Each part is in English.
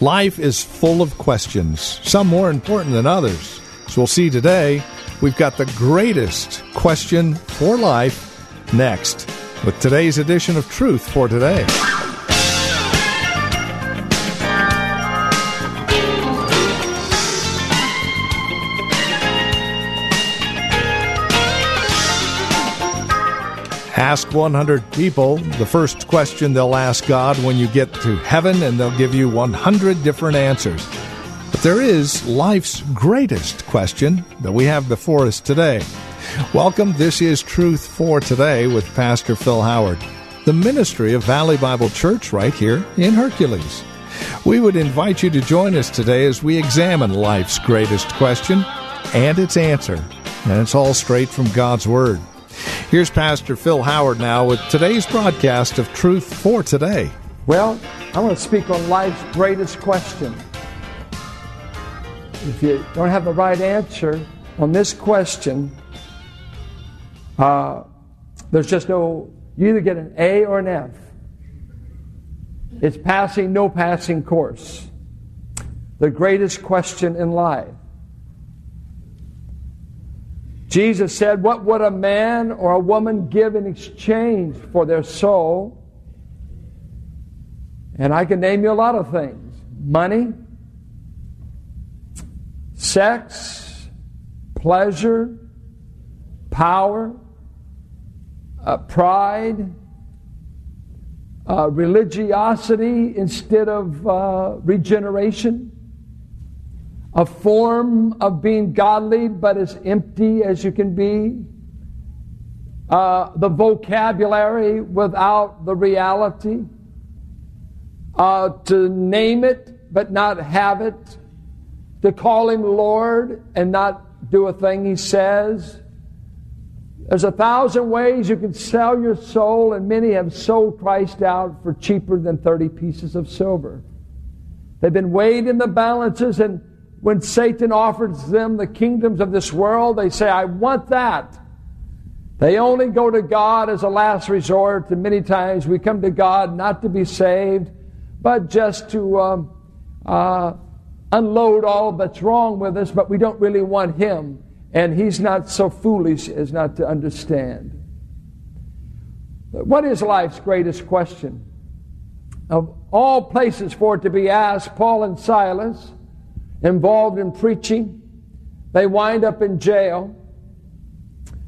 Life is full of questions, some more important than others. As we'll see today, we've got the greatest question for life next with today's edition of Truth for Today. Ask 100 people the first question they'll ask God when you get to heaven, and they'll give you 100 different answers. But there is life's greatest question that we have before us today. Welcome. This is Truth for Today with Pastor Phil Howard, the ministry of Valley Bible Church right here in Hercules. We would invite you to join us today as we examine life's greatest question and its answer. And it's all straight from God's Word. Here's Pastor Phil Howard now with today's broadcast of Truth for Today. Well, I want to speak on life's greatest question. If you don't have the right answer on this question, uh, there's just no, you either get an A or an F. It's passing, no passing course. The greatest question in life. Jesus said, What would a man or a woman give in exchange for their soul? And I can name you a lot of things money, sex, pleasure, power, uh, pride, uh, religiosity instead of uh, regeneration a form of being godly, but as empty as you can be. Uh, the vocabulary without the reality. Uh, to name it, but not have it. To call him Lord and not do a thing he says. There's a thousand ways you can sell your soul, and many have sold Christ out for cheaper than 30 pieces of silver. They've been weighed in the balances and when Satan offers them the kingdoms of this world, they say, I want that. They only go to God as a last resort, and many times we come to God not to be saved, but just to um, uh, unload all that's wrong with us, but we don't really want Him, and He's not so foolish as not to understand. What is life's greatest question? Of all places for it to be asked, Paul and Silas involved in preaching. They wind up in jail.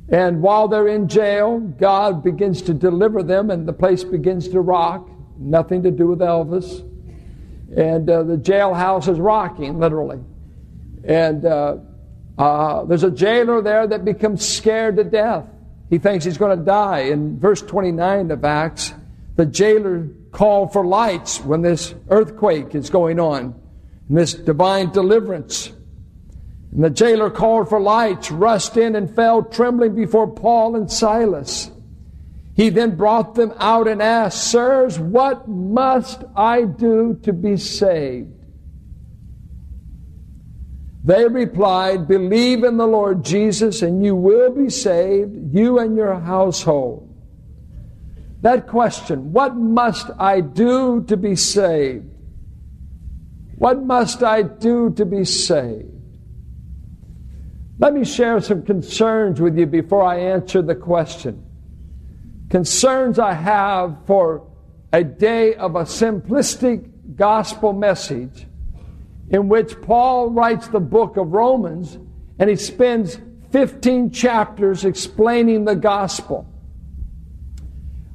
And while they're in jail, God begins to deliver them, and the place begins to rock. Nothing to do with Elvis. And uh, the jailhouse is rocking, literally. And uh, uh, there's a jailer there that becomes scared to death. He thinks he's going to die. In verse 29 of Acts, the jailer called for lights when this earthquake is going on and this divine deliverance. And the jailer called for lights, rushed in, and fell trembling before Paul and Silas. He then brought them out and asked, Sirs, what must I do to be saved? They replied, Believe in the Lord Jesus, and you will be saved, you and your household. That question, what must I do to be saved? What must I do to be saved? Let me share some concerns with you before I answer the question. Concerns I have for a day of a simplistic gospel message in which Paul writes the book of Romans and he spends 15 chapters explaining the gospel.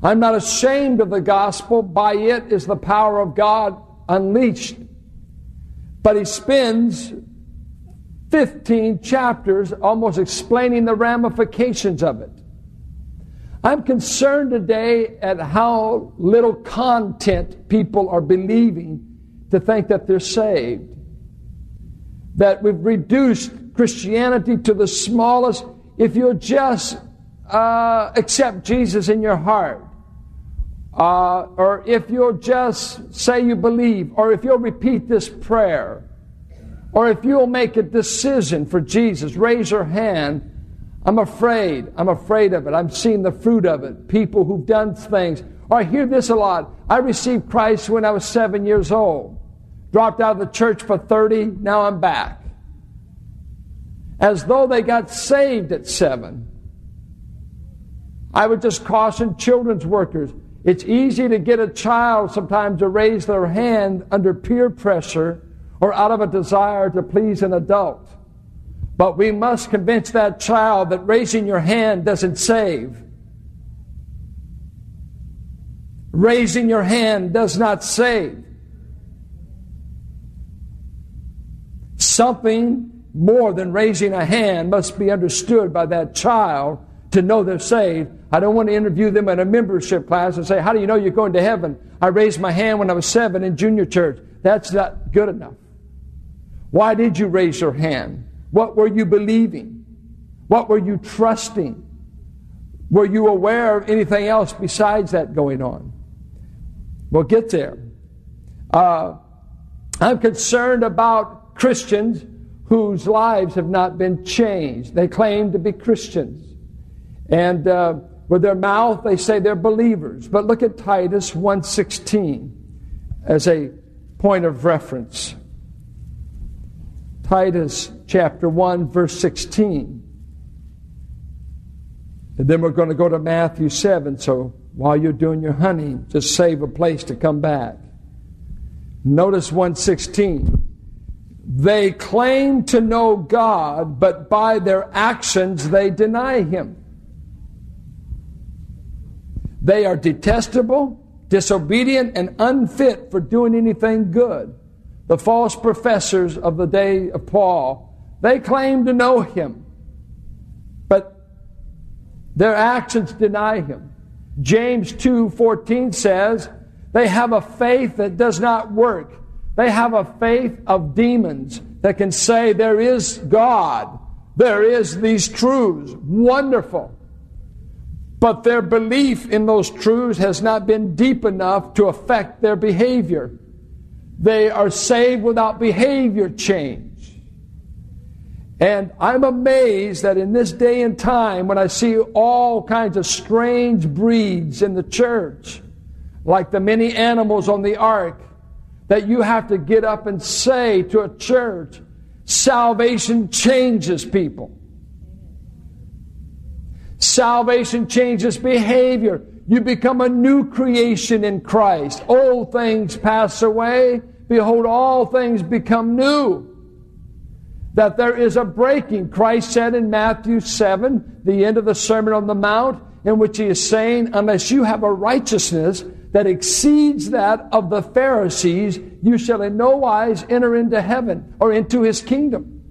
I'm not ashamed of the gospel. By it is the power of God unleashed but he spends 15 chapters almost explaining the ramifications of it. I'm concerned today at how little content people are believing to think that they're saved. That we've reduced Christianity to the smallest. If you'll just uh, accept Jesus in your heart, uh, or if you'll just say you believe, or if you'll repeat this prayer, or if you'll make a decision for Jesus, raise your hand. I'm afraid. I'm afraid of it. I'm seeing the fruit of it. People who've done things. Or I hear this a lot. I received Christ when I was seven years old. Dropped out of the church for 30, now I'm back. As though they got saved at seven. I would just caution children's workers. It's easy to get a child sometimes to raise their hand under peer pressure or out of a desire to please an adult. But we must convince that child that raising your hand doesn't save. Raising your hand does not save. Something more than raising a hand must be understood by that child to know they're saved. I don't want to interview them at a membership class and say, How do you know you're going to heaven? I raised my hand when I was seven in junior church. That's not good enough. Why did you raise your hand? What were you believing? What were you trusting? Were you aware of anything else besides that going on? We'll get there. Uh, I'm concerned about Christians whose lives have not been changed. They claim to be Christians. And uh, with their mouth, they say they're believers. But look at Titus 1.16 as a point of reference. Titus chapter 1, verse 16. And then we're going to go to Matthew 7. So while you're doing your hunting, just save a place to come back. Notice 116. They claim to know God, but by their actions they deny Him. They are detestable, disobedient, and unfit for doing anything good. The false professors of the day of Paul, they claim to know him, but their actions deny him. James 2:14 says, they have a faith that does not work. They have a faith of demons that can say there is God. There is these truths. Wonderful. But their belief in those truths has not been deep enough to affect their behavior. They are saved without behavior change. And I'm amazed that in this day and time, when I see all kinds of strange breeds in the church, like the many animals on the ark, that you have to get up and say to a church, salvation changes people. Salvation changes behavior. You become a new creation in Christ. Old things pass away. Behold, all things become new. That there is a breaking. Christ said in Matthew 7, the end of the Sermon on the Mount, in which he is saying, unless you have a righteousness that exceeds that of the Pharisees, you shall in no wise enter into heaven or into his kingdom.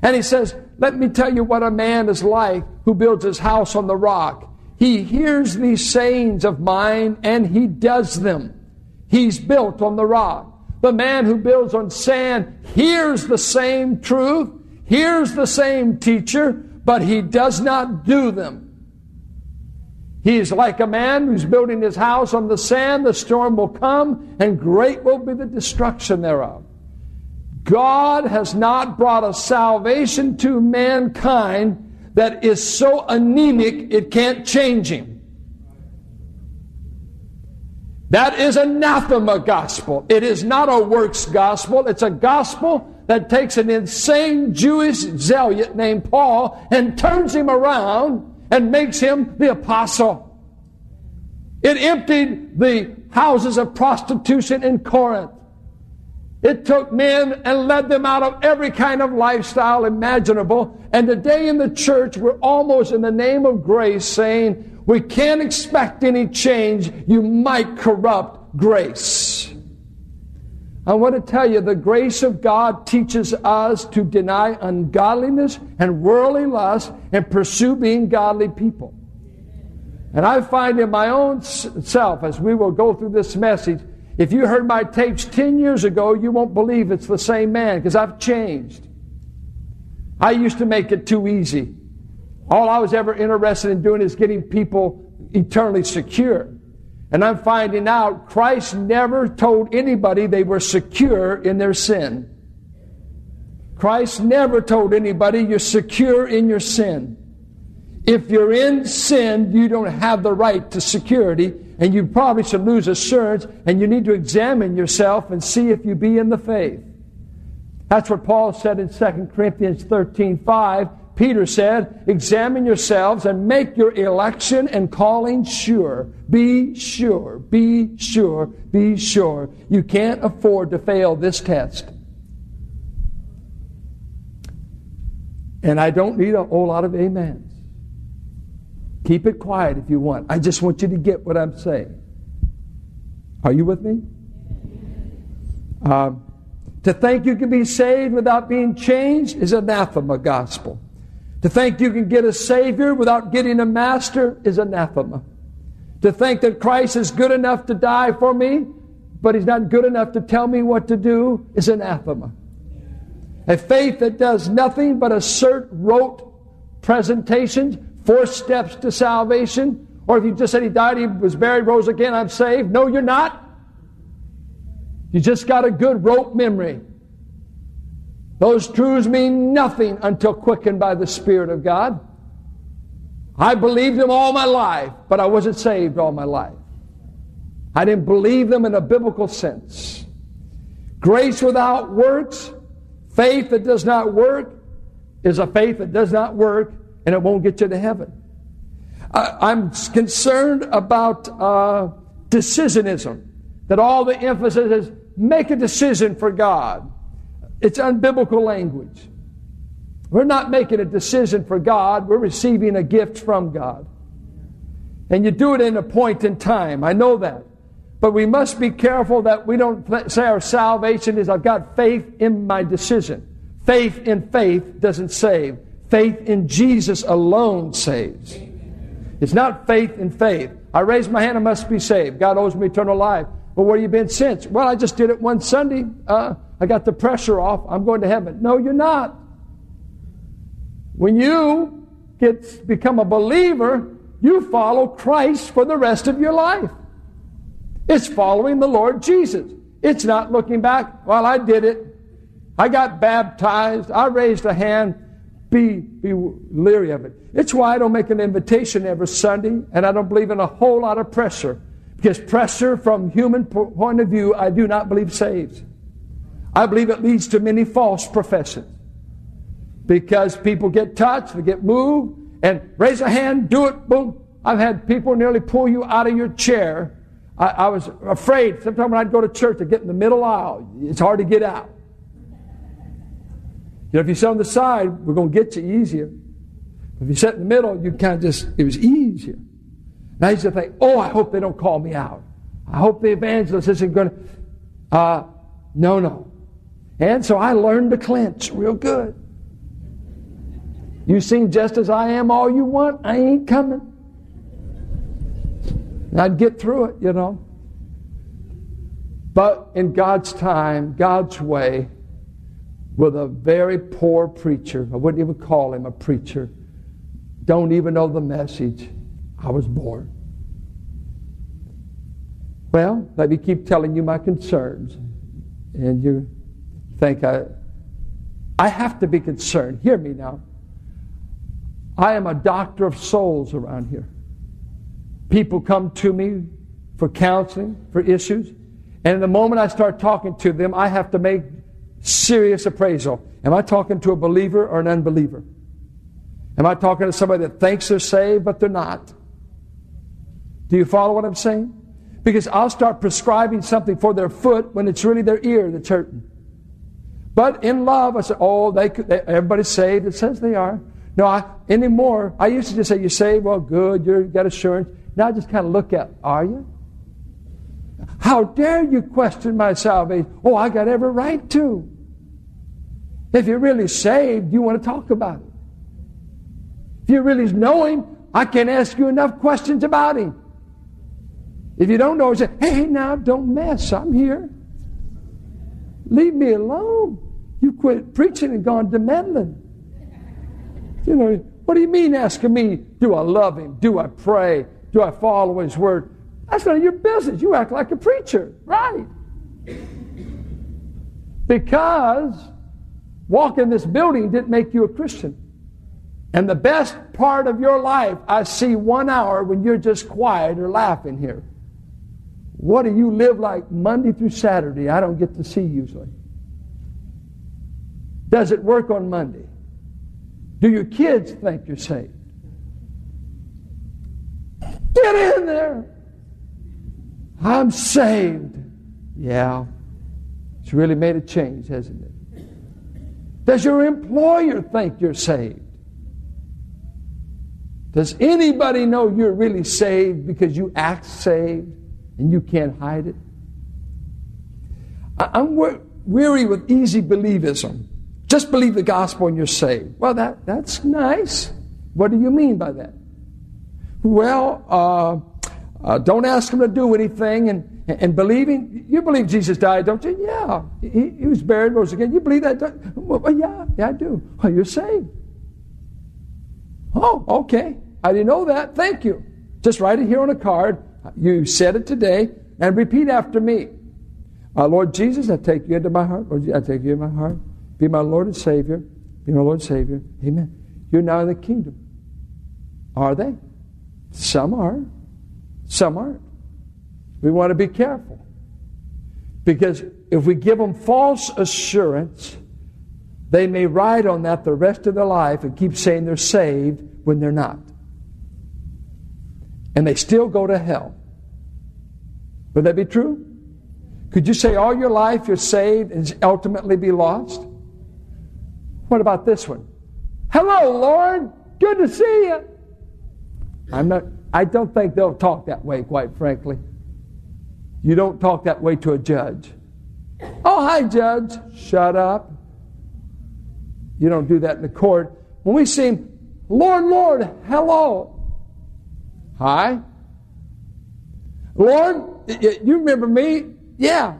And he says, let me tell you what a man is like who builds his house on the rock. He hears these sayings of mine and he does them. He's built on the rock. The man who builds on sand hears the same truth, hears the same teacher, but he does not do them. He is like a man who's building his house on the sand. The storm will come, and great will be the destruction thereof. God has not brought a salvation to mankind that is so anemic it can't change him. That is anathema gospel. It is not a works gospel. It's a gospel that takes an insane Jewish zealot named Paul and turns him around and makes him the apostle. It emptied the houses of prostitution in Corinth. It took men and led them out of every kind of lifestyle imaginable. And today in the church, we're almost in the name of grace saying, we can't expect any change. You might corrupt grace. I want to tell you, the grace of God teaches us to deny ungodliness and worldly lust and pursue being godly people. And I find in my own self, as we will go through this message, if you heard my tapes 10 years ago, you won't believe it's the same man because I've changed. I used to make it too easy. All I was ever interested in doing is getting people eternally secure. And I'm finding out Christ never told anybody they were secure in their sin. Christ never told anybody you're secure in your sin. If you're in sin, you don't have the right to security, and you probably should lose assurance, and you need to examine yourself and see if you be in the faith. That's what Paul said in 2 Corinthians 13 5. Peter said, Examine yourselves and make your election and calling sure. Be sure, be sure, be sure. You can't afford to fail this test. And I don't need a whole lot of amens. Keep it quiet if you want. I just want you to get what I'm saying. Are you with me? Um, to think you can be saved without being changed is anathema gospel. To think you can get a Savior without getting a Master is anathema. To think that Christ is good enough to die for me, but He's not good enough to tell me what to do is anathema. A faith that does nothing but assert rote presentations four steps to salvation. Or if you just said he died, he was buried, rose again, I'm saved. No, you're not. You just got a good rote memory. Those truths mean nothing until quickened by the Spirit of God. I believed them all my life, but I wasn't saved all my life. I didn't believe them in a biblical sense. Grace without works, faith that does not work, is a faith that does not work and it won't get you to heaven. I, am concerned about uh, decisionism, that all the emphasis is make a decision for God. It's unbiblical language. We're not making a decision for God, we're receiving a gift from God. And you do it in a point in time. I know that. But we must be careful that we don't say our salvation is I've got faith in my decision. Faith in faith doesn't save. Faith in Jesus alone saves. It's not faith in faith. I raised my hand, I must be saved. God owes me eternal life. But where have you been since? Well, I just did it one Sunday. Uh, I got the pressure off. I'm going to heaven. No, you're not. When you get become a believer, you follow Christ for the rest of your life. It's following the Lord Jesus. It's not looking back. Well, I did it. I got baptized. I raised a hand be, be leery of it. It's why I don't make an invitation every Sunday, and I don't believe in a whole lot of pressure. Because pressure from human point of view, I do not believe saves. I believe it leads to many false professions. Because people get touched, they get moved, and raise a hand, do it, boom. I've had people nearly pull you out of your chair. I, I was afraid. Sometimes when I'd go to church, I'd get in the middle aisle. It's hard to get out. You know, if you sit on the side, we're going to get you easier. If you sit in the middle, you kind of just, it was easier. And I used to think, oh, I hope they don't call me out. I hope the evangelist isn't going to. Uh, no, no. And so I learned to clench real good. You sing just as I am all you want, I ain't coming. And I'd get through it, you know. But in God's time, God's way, with a very poor preacher. I wouldn't even call him a preacher. Don't even know the message. I was born. Well, let me keep telling you my concerns. And you think I I have to be concerned. Hear me now. I am a doctor of souls around here. People come to me for counseling, for issues, and the moment I start talking to them, I have to make serious appraisal. Am I talking to a believer or an unbeliever? Am I talking to somebody that thinks they're saved but they're not? Do you follow what I'm saying? Because I'll start prescribing something for their foot when it's really their ear that's hurting. But in love, I say, oh, they, they everybody's saved. It says they are. No, I, anymore, I used to just say, you're saved, well, good, you've got assurance. Now I just kind of look at, are you? How dare you question my salvation? Oh, I got every right to. If you're really saved, you want to talk about it. If you really know Him, I can't ask you enough questions about him. If you don't know, say, hey, now don't mess. I'm here. Leave me alone. You quit preaching and gone to meddling. You know, what do you mean asking me, do I love him? Do I pray? Do I follow his word? That's none of your business. You act like a preacher, right? Because walking this building didn't make you a Christian. And the best part of your life, I see one hour when you're just quiet or laughing here. What do you live like Monday through Saturday? I don't get to see usually. Does it work on Monday? Do your kids think you're saved? Get in there. I'm saved. Yeah. It's really made a change, hasn't it? Does your employer think you're saved? Does anybody know you're really saved because you act saved and you can't hide it? I'm weary with easy believism. Just believe the gospel and you're saved. Well, that, that's nice. What do you mean by that? Well, uh, uh, don't ask him to do anything and, and believing. You believe Jesus died, don't you? Yeah. He, he was buried, rose again. You believe that? Well, yeah, yeah, I do. Well, you're saved. Oh, okay. I didn't know that. Thank you. Just write it here on a card. You said it today and repeat after me. Uh, Lord Jesus, I take you into my heart. Lord, I take you in my heart. Be my Lord and Savior. Be my Lord and Savior. Amen. You're now in the kingdom. Are they? Some are. Some aren't. We want to be careful. Because if we give them false assurance, they may ride on that the rest of their life and keep saying they're saved when they're not. And they still go to hell. Would that be true? Could you say all your life you're saved and ultimately be lost? What about this one? Hello, Lord. Good to see you. I'm not, I don't think they'll talk that way, quite frankly. You don't talk that way to a judge. Oh, hi, judge. Shut up. You don't do that in the court. When we sing, Lord, Lord, hello. Hi. Lord, you remember me? Yeah.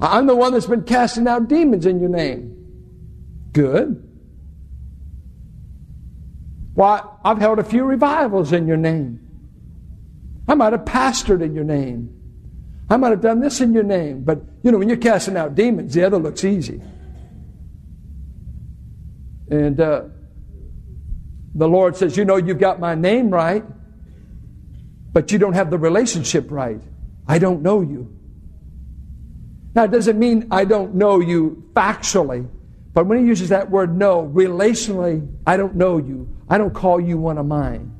I'm the one that's been casting out demons in your name. Good. Why, I've held a few revivals in your name. I might have pastored in your name. I might have done this in your name. But, you know, when you're casting out demons, the other looks easy. And uh, the Lord says, You know, you've got my name right, but you don't have the relationship right. I don't know you. Now, it doesn't mean I don't know you factually. But when he uses that word no, relationally, I don't know you. I don't call you one of mine.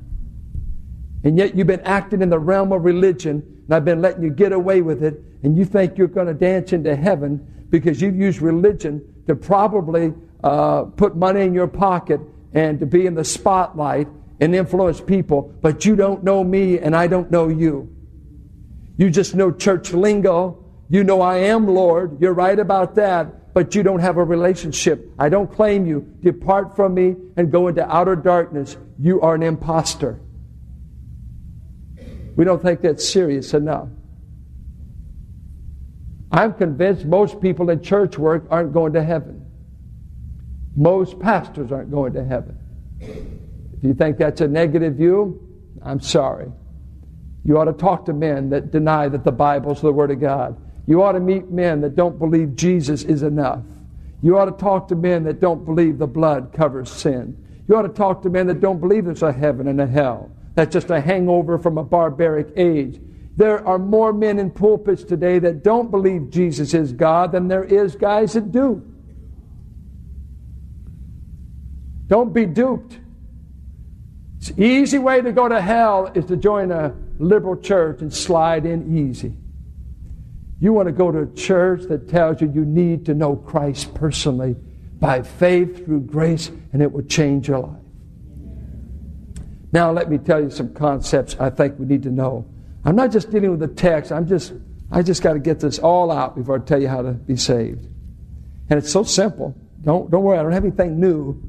And yet you've been acting in the realm of religion, and I've been letting you get away with it, and you think you're going to dance into heaven because you've used religion to probably uh, put money in your pocket and to be in the spotlight and influence people, but you don't know me and I don't know you. You just know church lingo. You know I am Lord. You're right about that but you don't have a relationship. I don't claim you. Depart from me and go into outer darkness. You are an impostor. We don't think that's serious enough. I'm convinced most people in church work aren't going to heaven. Most pastors aren't going to heaven. If you think that's a negative view, I'm sorry. You ought to talk to men that deny that the Bible's the Word of God. You ought to meet men that don't believe Jesus is enough. You ought to talk to men that don't believe the blood covers sin. You ought to talk to men that don't believe there's a heaven and a hell. That's just a hangover from a barbaric age. There are more men in pulpits today that don't believe Jesus is God than there is guys that do. Don't be duped. It's easy way to go to hell is to join a liberal church and slide in easy. You want to go to a church that tells you you need to know Christ personally by faith through grace, and it will change your life. Now, let me tell you some concepts I think we need to know. I'm not just dealing with the text, I'm just, I just got to get this all out before I tell you how to be saved. And it's so simple. Don't, don't worry, I don't have anything new.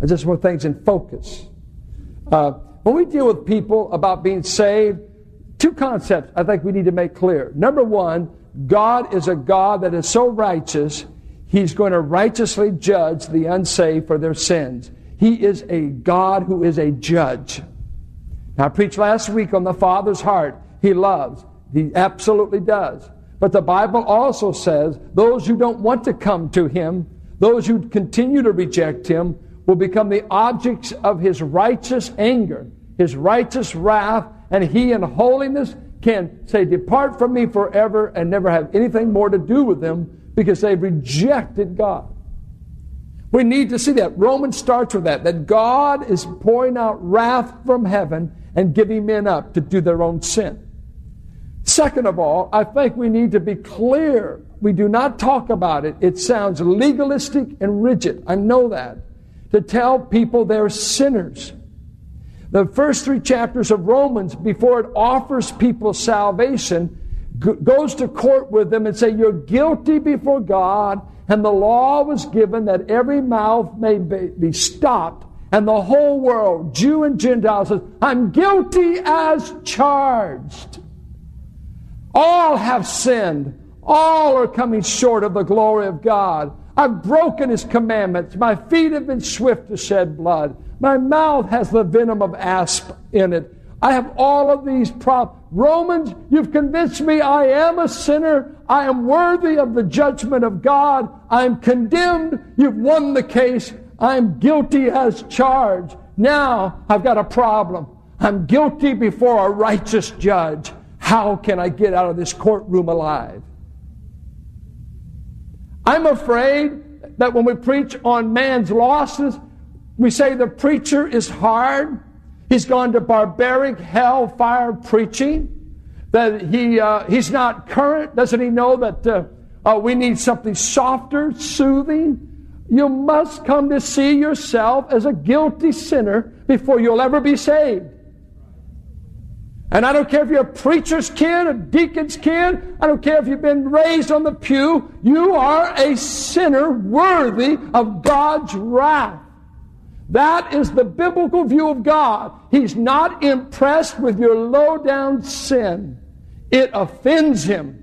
I just want things in focus. Uh, when we deal with people about being saved, two concepts I think we need to make clear. Number one, God is a God that is so righteous, He's going to righteously judge the unsaved for their sins. He is a God who is a judge. Now, I preached last week on the Father's heart. He loves. He absolutely does. But the Bible also says those who don't want to come to Him, those who continue to reject Him, will become the objects of His righteous anger, His righteous wrath, and He in holiness can say, Depart from me forever and never have anything more to do with them because they've rejected God. We need to see that. Romans starts with that, that God is pouring out wrath from heaven and giving men up to do their own sin. Second of all, I think we need to be clear. We do not talk about it. It sounds legalistic and rigid. I know that. To tell people they're sinners. The first three chapters of Romans, before it offers people salvation, goes to court with them and say, You're guilty before God, and the law was given that every mouth may be stopped, and the whole world, Jew and Gentile, says, I'm guilty as charged. All have sinned. All are coming short of the glory of God. I've broken his commandments. My feet have been swift to shed blood. My mouth has the venom of asp in it. I have all of these problems. Romans, you've convinced me I am a sinner. I am worthy of the judgment of God. I'm condemned. You've won the case. I'm guilty as charged. Now I've got a problem. I'm guilty before a righteous judge. How can I get out of this courtroom alive? I'm afraid that when we preach on man's losses, we say the preacher is hard. He's gone to barbaric hellfire preaching. That he uh, he's not current. Doesn't he know that uh, uh, we need something softer, soothing? You must come to see yourself as a guilty sinner before you'll ever be saved. And I don't care if you're a preacher's kid, a deacon's kid, I don't care if you've been raised on the pew, you are a sinner worthy of God's wrath. That is the biblical view of God. He's not impressed with your low down sin, it offends him.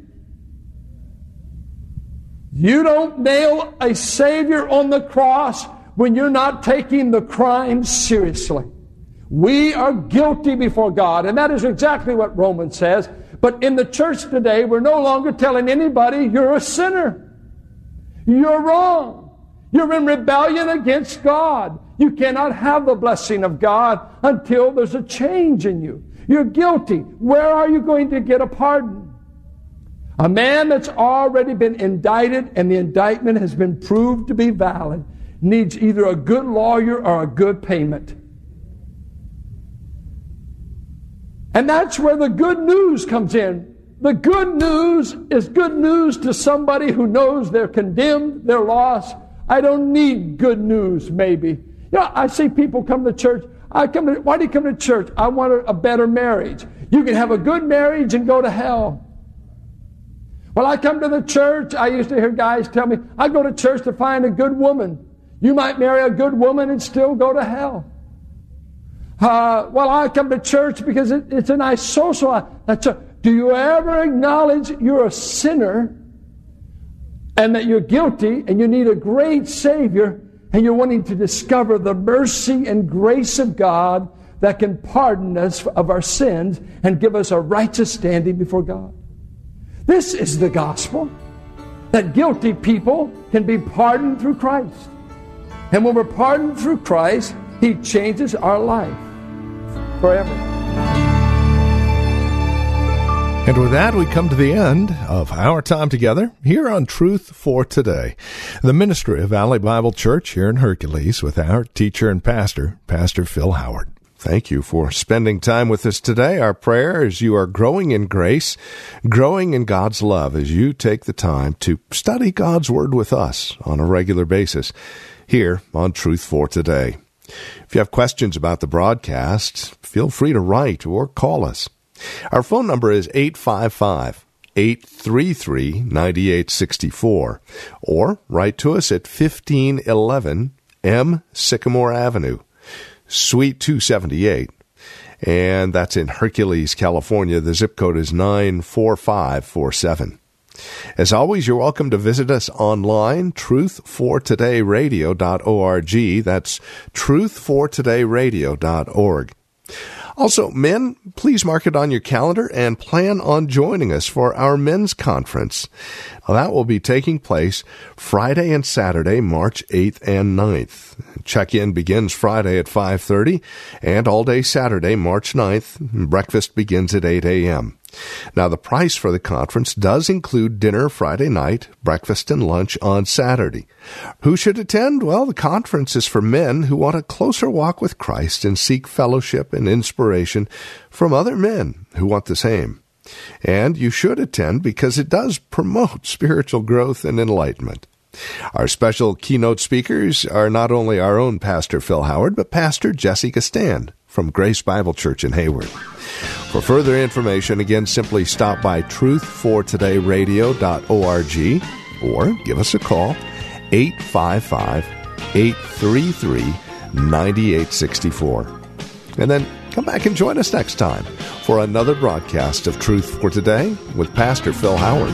You don't nail a Savior on the cross when you're not taking the crime seriously. We are guilty before God, and that is exactly what Romans says. But in the church today, we're no longer telling anybody you're a sinner. You're wrong. You're in rebellion against God. You cannot have the blessing of God until there's a change in you. You're guilty. Where are you going to get a pardon? A man that's already been indicted and the indictment has been proved to be valid needs either a good lawyer or a good payment. And that's where the good news comes in. The good news is good news to somebody who knows they're condemned, they're lost. I don't need good news, maybe. You know, I see people come to church. I come to, why do you come to church? I want a, a better marriage. You can have a good marriage and go to hell. Well, I come to the church. I used to hear guys tell me, I go to church to find a good woman. You might marry a good woman and still go to hell. Uh, well, I come to church because it, it's a nice social. That's a, do you ever acknowledge you're a sinner and that you're guilty and you need a great Savior and you're wanting to discover the mercy and grace of God that can pardon us of our sins and give us a righteous standing before God? This is the gospel that guilty people can be pardoned through Christ. And when we're pardoned through Christ, He changes our life forever. And with that, we come to the end of our time together here on Truth for Today, the ministry of Valley Bible Church here in Hercules with our teacher and pastor, Pastor Phil Howard. Thank you for spending time with us today. Our prayer is you are growing in grace, growing in God's love as you take the time to study God's Word with us on a regular basis here on Truth for Today. If you have questions about the broadcast, feel free to write or call us. Our phone number is 855 833 9864 or write to us at 1511 M. Sycamore Avenue, Suite 278, and that's in Hercules, California. The zip code is 94547. As always, you're welcome to visit us online, truthfortodayradio.org. That's truthfortodayradio.org. Also, men, please mark it on your calendar and plan on joining us for our men's conference. That will be taking place Friday and Saturday, March 8th and 9th. Check-in begins Friday at 5:30 and all day Saturday, March 9th. Breakfast begins at 8 a.m. Now, the price for the conference does include dinner Friday night, breakfast, and lunch on Saturday. Who should attend? Well, the conference is for men who want a closer walk with Christ and seek fellowship and inspiration from other men who want the same. And you should attend because it does promote spiritual growth and enlightenment. Our special keynote speakers are not only our own Pastor Phil Howard, but Pastor Jessica Stan from Grace Bible Church in Hayward. For further information, again, simply stop by truthfortodayradio.org or give us a call 855 833 9864. And then come back and join us next time for another broadcast of Truth for Today with Pastor Phil Howard.